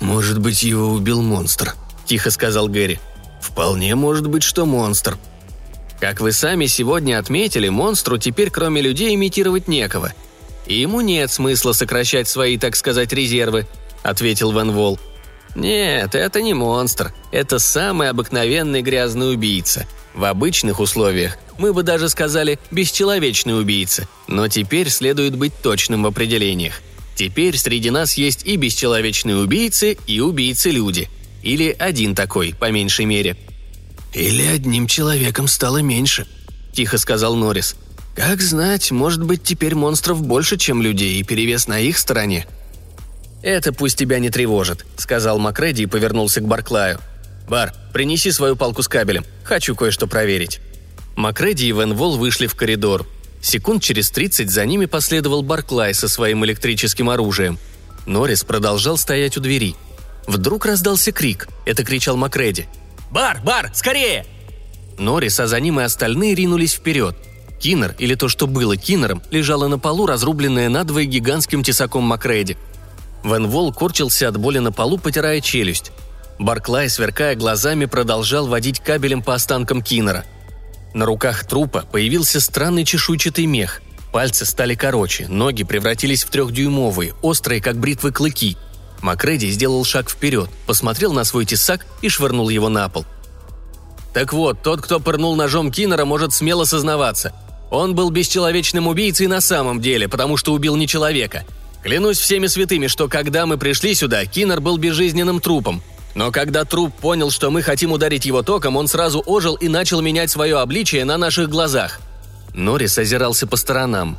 «Может быть, его убил монстр», — тихо сказал Гэри. Вполне может быть, что монстр. Как вы сами сегодня отметили, монстру теперь кроме людей имитировать некого. И ему нет смысла сокращать свои, так сказать, резервы, ответил Ван Вол. Нет, это не монстр. Это самый обыкновенный грязный убийца. В обычных условиях мы бы даже сказали «бесчеловечный убийца», но теперь следует быть точным в определениях. Теперь среди нас есть и бесчеловечные убийцы, и убийцы-люди – или один такой, по меньшей мере. «Или одним человеком стало меньше», – тихо сказал Норрис. «Как знать, может быть, теперь монстров больше, чем людей, и перевес на их стороне». «Это пусть тебя не тревожит», – сказал Макреди и повернулся к Барклаю. «Бар, принеси свою палку с кабелем. Хочу кое-что проверить». Макреди и Вен Вол вышли в коридор. Секунд через 30 за ними последовал Барклай со своим электрическим оружием. Норрис продолжал стоять у двери. Вдруг раздался крик. Это кричал Макреди. «Бар! Бар! Скорее!» Норрис, а за ним и остальные ринулись вперед. Киннер, или то, что было Киннером, лежало на полу, разрубленное надвое гигантским тесаком Макреди. Вен Вол корчился от боли на полу, потирая челюсть. Барклай, сверкая глазами, продолжал водить кабелем по останкам Киннера – на руках трупа появился странный чешуйчатый мех. Пальцы стали короче, ноги превратились в трехдюймовые, острые, как бритвы клыки. Макреди сделал шаг вперед, посмотрел на свой тесак и швырнул его на пол. Так вот, тот, кто пырнул ножом Киннера, может смело сознаваться. Он был бесчеловечным убийцей на самом деле, потому что убил не человека. Клянусь всеми святыми, что когда мы пришли сюда, Киннер был безжизненным трупом – но когда труп понял, что мы хотим ударить его током, он сразу ожил и начал менять свое обличие на наших глазах. Норрис озирался по сторонам.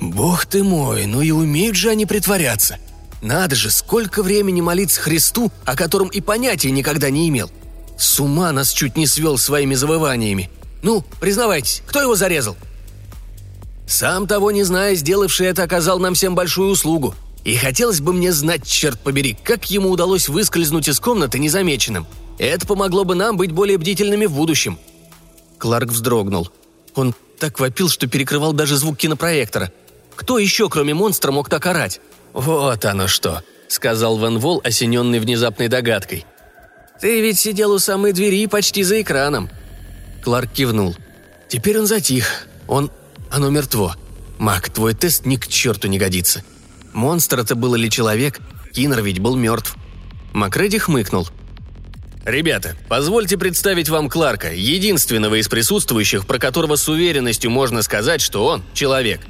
«Бог ты мой, ну и умеют же они притворяться! Надо же, сколько времени молиться Христу, о котором и понятия никогда не имел! С ума нас чуть не свел своими завываниями! Ну, признавайтесь, кто его зарезал?» Сам того не зная, сделавший это оказал нам всем большую услугу. И хотелось бы мне знать, черт побери, как ему удалось выскользнуть из комнаты незамеченным. Это помогло бы нам быть более бдительными в будущем». Кларк вздрогнул. Он так вопил, что перекрывал даже звук кинопроектора. Кто еще, кроме монстра, мог так орать? «Вот оно что», — сказал Ван Вол, осененный внезапной догадкой. «Ты ведь сидел у самой двери почти за экраном». Кларк кивнул. «Теперь он затих. Он... Оно мертво. Мак, твой тест ни к черту не годится. Монстр это был или человек, Киннер ведь был мертв. Макреди хмыкнул. «Ребята, позвольте представить вам Кларка, единственного из присутствующих, про которого с уверенностью можно сказать, что он – человек.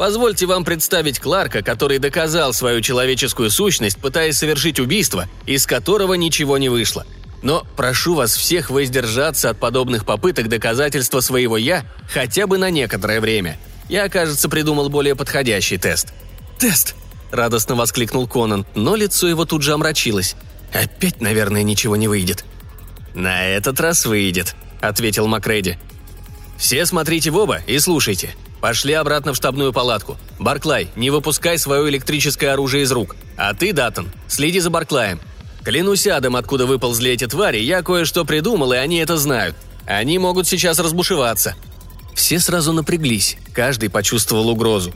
Позвольте вам представить Кларка, который доказал свою человеческую сущность, пытаясь совершить убийство, из которого ничего не вышло. Но прошу вас всех воздержаться от подобных попыток доказательства своего «я» хотя бы на некоторое время. Я, кажется, придумал более подходящий тест». «Тест!» – радостно воскликнул Конан, но лицо его тут же омрачилось. «Опять, наверное, ничего не выйдет». «На этот раз выйдет», – ответил Макреди. «Все смотрите в оба и слушайте. Пошли обратно в штабную палатку. Барклай, не выпускай свое электрическое оружие из рук. А ты, Даттон, следи за Барклаем. Клянусь адом, откуда выползли эти твари, я кое-что придумал, и они это знают. Они могут сейчас разбушеваться». Все сразу напряглись, каждый почувствовал угрозу.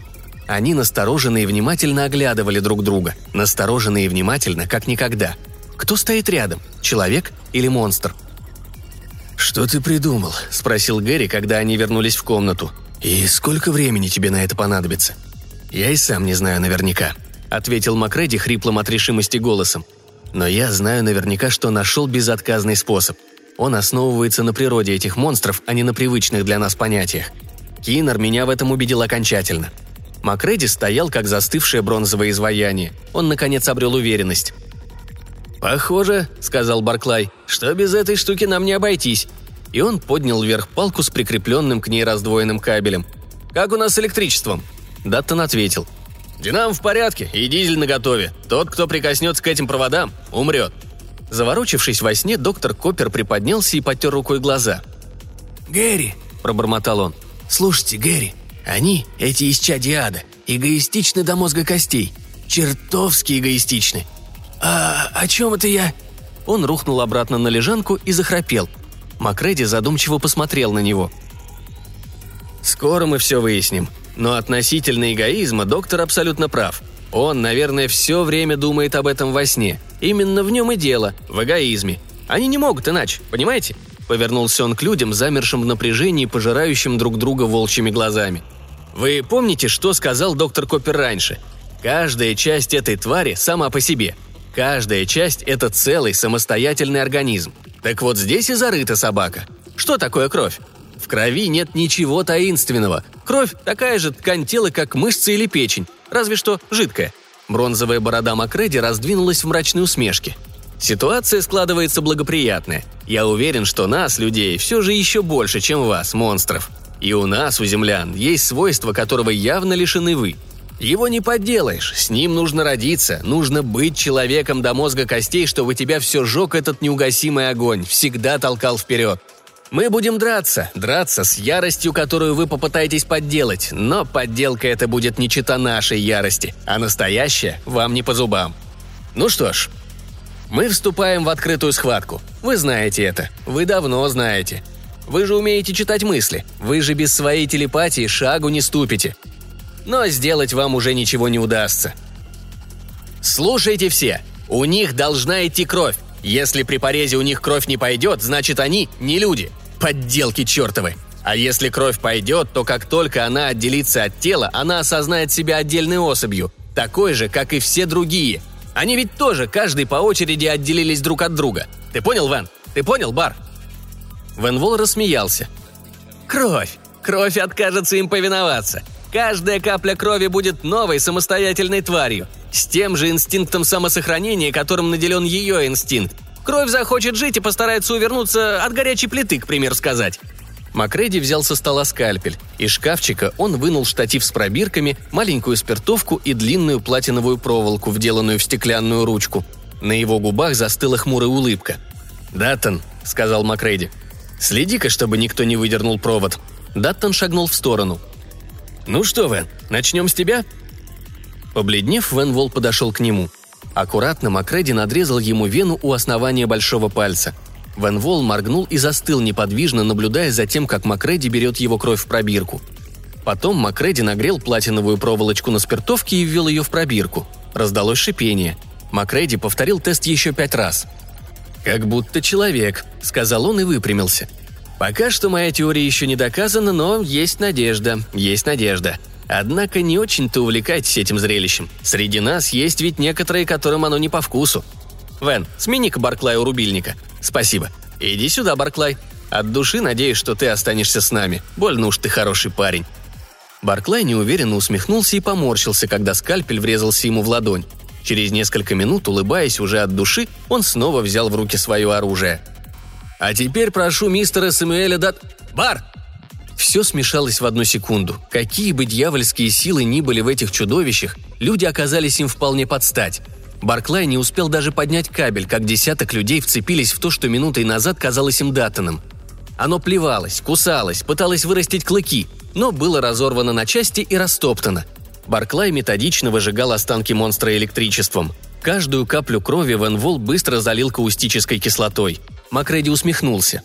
Они настороженно и внимательно оглядывали друг друга. Настороженно и внимательно, как никогда. Кто стоит рядом? Человек или монстр? «Что ты придумал?» – спросил Гэри, когда они вернулись в комнату. «И сколько времени тебе на это понадобится?» «Я и сам не знаю наверняка», – ответил Макреди хриплым от решимости голосом. «Но я знаю наверняка, что нашел безотказный способ. Он основывается на природе этих монстров, а не на привычных для нас понятиях. Киннер меня в этом убедил окончательно – Макреди стоял, как застывшее бронзовое изваяние. Он, наконец, обрел уверенность. «Похоже», — сказал Барклай, — «что без этой штуки нам не обойтись». И он поднял вверх палку с прикрепленным к ней раздвоенным кабелем. «Как у нас с электричеством?» Даттон ответил. «Динам в порядке, и дизель наготове. Тот, кто прикоснется к этим проводам, умрет». Заворочившись во сне, доктор Коппер приподнялся и потер рукой глаза. «Гэри», — пробормотал он, — «слушайте, Гэри, они, эти исчадия ада, эгоистичны до мозга костей. Чертовски эгоистичны. А о чем это я?» Он рухнул обратно на лежанку и захрапел. Макреди задумчиво посмотрел на него. «Скоро мы все выясним. Но относительно эгоизма доктор абсолютно прав. Он, наверное, все время думает об этом во сне. Именно в нем и дело, в эгоизме. Они не могут иначе, понимаете?» Повернулся он к людям, замершим в напряжении, пожирающим друг друга волчьими глазами. Вы помните, что сказал доктор Коппер раньше? Каждая часть этой твари сама по себе. Каждая часть – это целый самостоятельный организм. Так вот здесь и зарыта собака. Что такое кровь? В крови нет ничего таинственного. Кровь – такая же ткань тела, как мышцы или печень, разве что жидкая. Бронзовая борода Макреди раздвинулась в мрачной усмешке. Ситуация складывается благоприятная. Я уверен, что нас, людей, все же еще больше, чем вас, монстров. И у нас, у землян, есть свойство, которого явно лишены вы. Его не подделаешь, с ним нужно родиться, нужно быть человеком до мозга костей, чтобы тебя все жег этот неугасимый огонь, всегда толкал вперед. Мы будем драться, драться с яростью, которую вы попытаетесь подделать, но подделка это будет не чита нашей ярости, а настоящая вам не по зубам. Ну что ж, мы вступаем в открытую схватку. Вы знаете это, вы давно знаете. Вы же умеете читать мысли, вы же без своей телепатии шагу не ступите. Но сделать вам уже ничего не удастся. Слушайте все, у них должна идти кровь. Если при порезе у них кровь не пойдет, значит они не люди. Подделки чертовы. А если кровь пойдет, то как только она отделится от тела, она осознает себя отдельной особью, такой же, как и все другие. Они ведь тоже каждый по очереди отделились друг от друга. Ты понял, Ван? Ты понял, Бар?» Венвол рассмеялся. «Кровь! Кровь откажется им повиноваться. Каждая капля крови будет новой самостоятельной тварью, с тем же инстинктом самосохранения, которым наделен ее инстинкт. Кровь захочет жить и постарается увернуться от горячей плиты, к примеру сказать. Макреди взял со стола скальпель. Из шкафчика он вынул штатив с пробирками, маленькую спиртовку и длинную платиновую проволоку, вделанную в стеклянную ручку. На его губах застыла хмурая улыбка. «Даттон», — сказал Макреди, — «следи-ка, чтобы никто не выдернул провод». Даттон шагнул в сторону. «Ну что, Вен, начнем с тебя?» Побледнев, Вен Вол подошел к нему. Аккуратно Макреди надрезал ему вену у основания большого пальца. Вен Вол моргнул и застыл неподвижно, наблюдая за тем, как Макреди берет его кровь в пробирку. Потом Макреди нагрел платиновую проволочку на спиртовке и ввел ее в пробирку. Раздалось шипение. Макреди повторил тест еще пять раз. «Как будто человек», — сказал он и выпрямился. «Пока что моя теория еще не доказана, но есть надежда, есть надежда. Однако не очень-то увлекайтесь этим зрелищем. Среди нас есть ведь некоторые, которым оно не по вкусу. Вен, смени-ка Барклая у рубильника. Спасибо. Иди сюда, Барклай. От души надеюсь, что ты останешься с нами. Больно уж ты хороший парень». Барклай неуверенно усмехнулся и поморщился, когда скальпель врезался ему в ладонь. Через несколько минут, улыбаясь уже от души, он снова взял в руки свое оружие. «А теперь прошу мистера Самуэля Дат... Бар!» Все смешалось в одну секунду. Какие бы дьявольские силы ни были в этих чудовищах, люди оказались им вполне под стать. Барклай не успел даже поднять кабель, как десяток людей вцепились в то, что минутой назад казалось им датаном. Оно плевалось, кусалось, пыталось вырастить клыки, но было разорвано на части и растоптано. Барклай методично выжигал останки монстра электричеством. Каждую каплю крови Вен Вол быстро залил каустической кислотой. Макреди усмехнулся.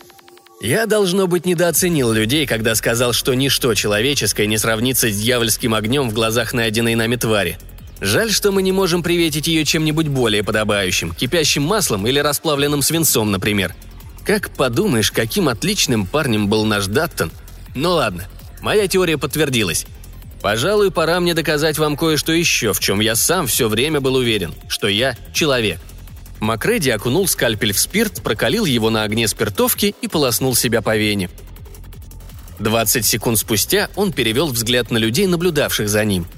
«Я, должно быть, недооценил людей, когда сказал, что ничто человеческое не сравнится с дьявольским огнем в глазах найденной нами твари. Жаль, что мы не можем приветить ее чем-нибудь более подобающим, кипящим маслом или расплавленным свинцом, например. Как подумаешь, каким отличным парнем был наш Даттон. Ну ладно, моя теория подтвердилась. Пожалуй, пора мне доказать вам кое-что еще, в чем я сам все время был уверен, что я человек. Макреди окунул скальпель в спирт, прокалил его на огне спиртовки и полоснул себя по вене. 20 секунд спустя он перевел взгляд на людей, наблюдавших за ним –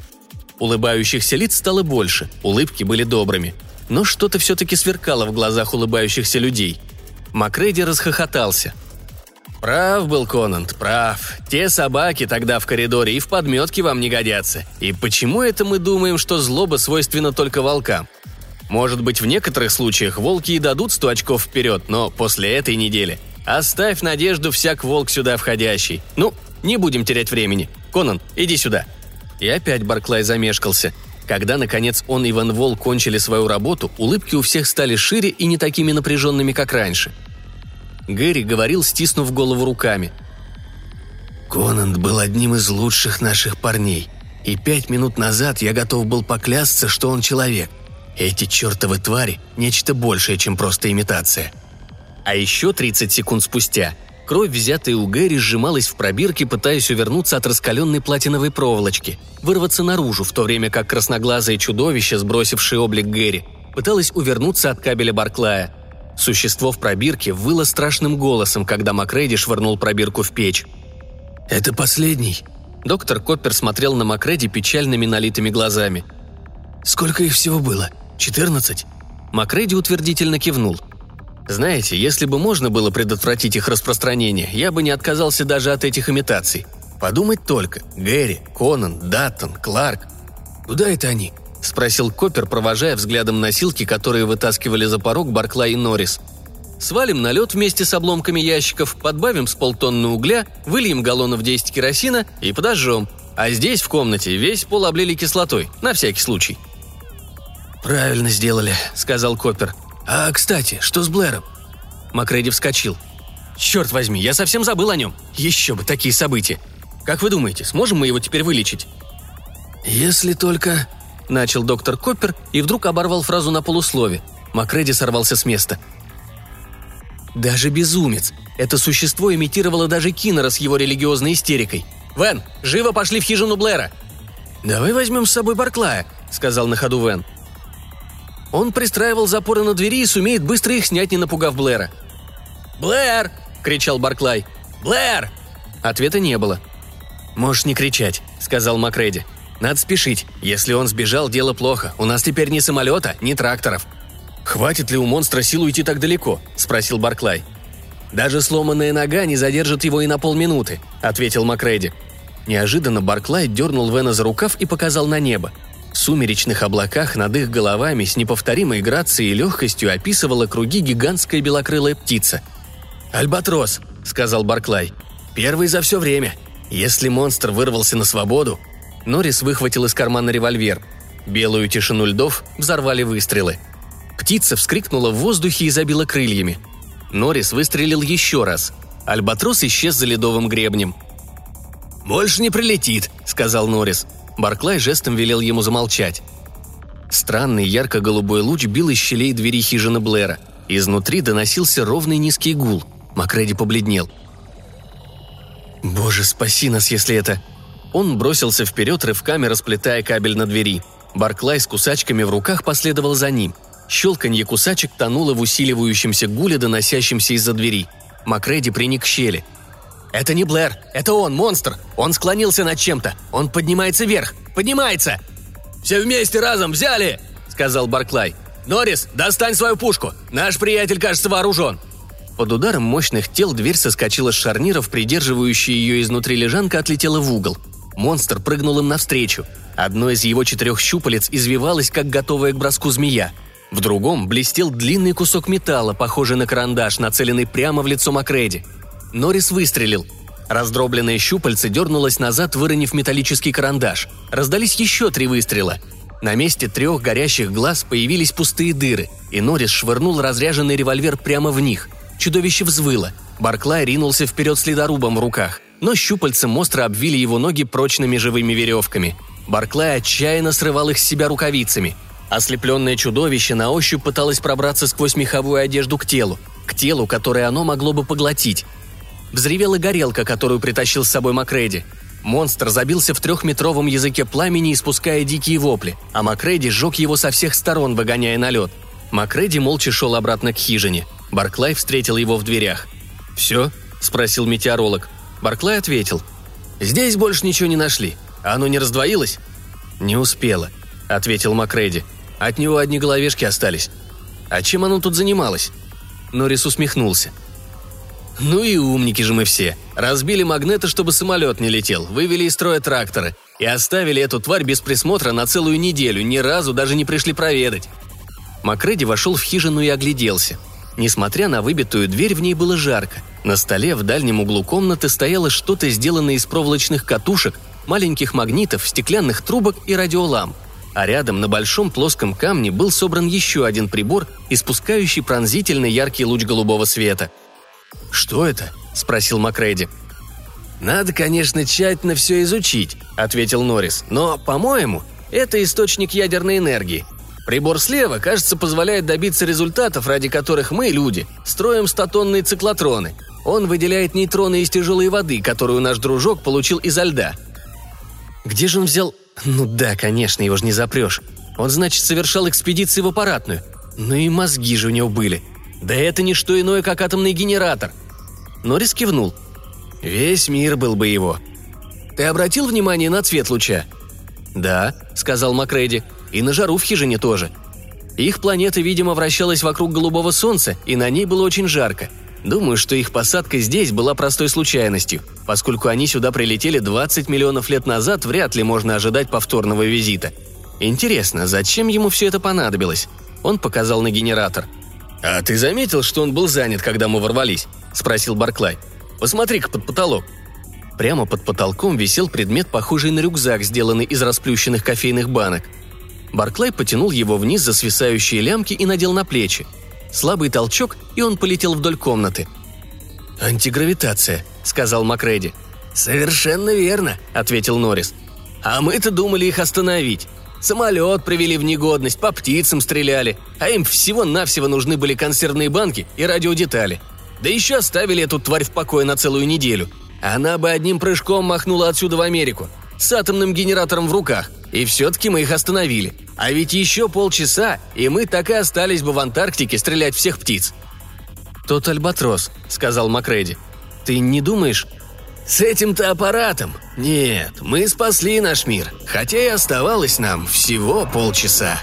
Улыбающихся лиц стало больше, улыбки были добрыми. Но что-то все-таки сверкало в глазах улыбающихся людей. Макрейди расхохотался. «Прав был Конант, прав. Те собаки тогда в коридоре и в подметке вам не годятся. И почему это мы думаем, что злоба свойственна только волкам? Может быть, в некоторых случаях волки и дадут сто очков вперед, но после этой недели оставь надежду всяк волк сюда входящий. Ну, не будем терять времени. Конан, иди сюда», и опять Барклай замешкался. Когда, наконец, он и Ван Вол кончили свою работу, улыбки у всех стали шире и не такими напряженными, как раньше. Гэри говорил, стиснув голову руками. «Конанд был одним из лучших наших парней, и пять минут назад я готов был поклясться, что он человек. Эти чертовы твари – нечто большее, чем просто имитация». А еще 30 секунд спустя Кровь, взятая у Гэри, сжималась в пробирке, пытаясь увернуться от раскаленной платиновой проволочки, вырваться наружу, в то время как красноглазое чудовище, сбросившее облик Гэри, пыталось увернуться от кабеля Барклая. Существо в пробирке выло страшным голосом, когда Макрейди швырнул пробирку в печь. «Это последний?» Доктор Коппер смотрел на Макреди печальными налитыми глазами. «Сколько их всего было? Четырнадцать?» Макреди утвердительно кивнул. «Знаете, если бы можно было предотвратить их распространение, я бы не отказался даже от этих имитаций. Подумать только. Гэри, Конан, Даттон, Кларк. Куда это они?» – спросил Коппер, провожая взглядом носилки, которые вытаскивали за порог Барклай и Норрис. «Свалим на лед вместе с обломками ящиков, подбавим с полтонны угля, выльем галлонов 10 керосина и подожжем. А здесь, в комнате, весь пол облили кислотой, на всякий случай». «Правильно сделали», — сказал Коппер. «А, кстати, что с Блэром?» Макреди вскочил. «Черт возьми, я совсем забыл о нем. Еще бы такие события. Как вы думаете, сможем мы его теперь вылечить?» «Если только...» – начал доктор Коппер и вдруг оборвал фразу на полуслове. Макреди сорвался с места. «Даже безумец! Это существо имитировало даже Киннера с его религиозной истерикой. Вен, живо пошли в хижину Блэра!» «Давай возьмем с собой Барклая», – сказал на ходу Вен. Он пристраивал запоры на двери и сумеет быстро их снять, не напугав Блэра. «Блэр!» – кричал Барклай. «Блэр!» Ответа не было. «Можешь не кричать», – сказал Макреди. «Надо спешить. Если он сбежал, дело плохо. У нас теперь ни самолета, ни тракторов». «Хватит ли у монстра сил уйти так далеко?» – спросил Барклай. «Даже сломанная нога не задержит его и на полминуты», – ответил Макреди. Неожиданно Барклай дернул Вена за рукав и показал на небо. Сумеречных облаках над их головами с неповторимой грацией и легкостью описывала круги гигантская белокрылая птица. «Альбатрос», — сказал Барклай. «Первый за все время. Если монстр вырвался на свободу...» Норрис выхватил из кармана револьвер. Белую тишину льдов взорвали выстрелы. Птица вскрикнула в воздухе и забила крыльями. Норрис выстрелил еще раз. Альбатрос исчез за ледовым гребнем. «Больше не прилетит», — сказал Норрис. Барклай жестом велел ему замолчать. Странный ярко-голубой луч бил из щелей двери хижины Блэра. Изнутри доносился ровный низкий гул. Макреди побледнел. «Боже, спаси нас, если это...» Он бросился вперед, рывками расплетая кабель на двери. Барклай с кусачками в руках последовал за ним. Щелканье кусачек тонуло в усиливающемся гуле, доносящемся из-за двери. Макреди приник к щели. «Это не Блэр, это он, монстр! Он склонился над чем-то! Он поднимается вверх! Поднимается!» «Все вместе разом взяли!» — сказал Барклай. «Норрис, достань свою пушку! Наш приятель, кажется, вооружен!» Под ударом мощных тел дверь соскочила с шарниров, придерживающая ее изнутри лежанка отлетела в угол. Монстр прыгнул им навстречу. Одно из его четырех щупалец извивалось, как готовая к броску змея. В другом блестел длинный кусок металла, похожий на карандаш, нацеленный прямо в лицо Макреди. Норрис выстрелил. Раздробленное щупальце дернулось назад, выронив металлический карандаш. Раздались еще три выстрела. На месте трех горящих глаз появились пустые дыры, и Норрис швырнул разряженный револьвер прямо в них. Чудовище взвыло. Барклай ринулся вперед с ледорубом в руках, но щупальцем остро обвили его ноги прочными живыми веревками. Барклай отчаянно срывал их с себя рукавицами. Ослепленное чудовище на ощупь пыталось пробраться сквозь меховую одежду к телу, к телу, которое оно могло бы поглотить. Взревела горелка, которую притащил с собой Макреди. Монстр забился в трехметровом языке пламени, испуская дикие вопли, а Макреди сжег его со всех сторон, выгоняя на лед. Макреди молча шел обратно к хижине. Барклай встретил его в дверях. «Все?» – спросил метеоролог. Барклай ответил. «Здесь больше ничего не нашли. Оно не раздвоилось?» «Не успело», – ответил Макреди. «От него одни головешки остались». «А чем оно тут занималось?» Норрис усмехнулся. Ну и умники же мы все. Разбили магнеты, чтобы самолет не летел, вывели из строя тракторы и оставили эту тварь без присмотра на целую неделю, ни разу даже не пришли проведать. Макреди вошел в хижину и огляделся. Несмотря на выбитую дверь, в ней было жарко. На столе в дальнем углу комнаты стояло что-то, сделанное из проволочных катушек, маленьких магнитов, стеклянных трубок и радиоламп. А рядом на большом плоском камне был собран еще один прибор, испускающий пронзительный яркий луч голубого света – «Что это?» – спросил Макреди. «Надо, конечно, тщательно все изучить», – ответил Норрис. «Но, по-моему, это источник ядерной энергии. Прибор слева, кажется, позволяет добиться результатов, ради которых мы, люди, строим статонные циклотроны. Он выделяет нейтроны из тяжелой воды, которую наш дружок получил изо льда». «Где же он взял...» «Ну да, конечно, его же не запрешь. Он, значит, совершал экспедиции в аппаратную. Ну и мозги же у него были. Да это не что иное, как атомный генератор. Норрис кивнул. Весь мир был бы его. Ты обратил внимание на цвет луча? Да, сказал Макреди. И на жару в хижине тоже. Их планета, видимо, вращалась вокруг голубого солнца, и на ней было очень жарко. Думаю, что их посадка здесь была простой случайностью. Поскольку они сюда прилетели 20 миллионов лет назад, вряд ли можно ожидать повторного визита. Интересно, зачем ему все это понадобилось? Он показал на генератор. «А ты заметил, что он был занят, когда мы ворвались?» – спросил Барклай. «Посмотри-ка под потолок». Прямо под потолком висел предмет, похожий на рюкзак, сделанный из расплющенных кофейных банок. Барклай потянул его вниз за свисающие лямки и надел на плечи – Слабый толчок, и он полетел вдоль комнаты. «Антигравитация», — сказал Макреди. «Совершенно верно», — ответил Норрис. «А мы-то думали их остановить. Самолет привели в негодность, по птицам стреляли, а им всего-навсего нужны были консервные банки и радиодетали. Да еще оставили эту тварь в покое на целую неделю. Она бы одним прыжком махнула отсюда в Америку, с атомным генератором в руках, и все-таки мы их остановили. А ведь еще полчаса, и мы так и остались бы в Антарктике стрелять всех птиц». «Тот альбатрос», — сказал Макреди. «Ты не думаешь...» «С этим-то аппаратом? Нет, мы спасли наш мир, хотя и оставалось нам всего полчаса».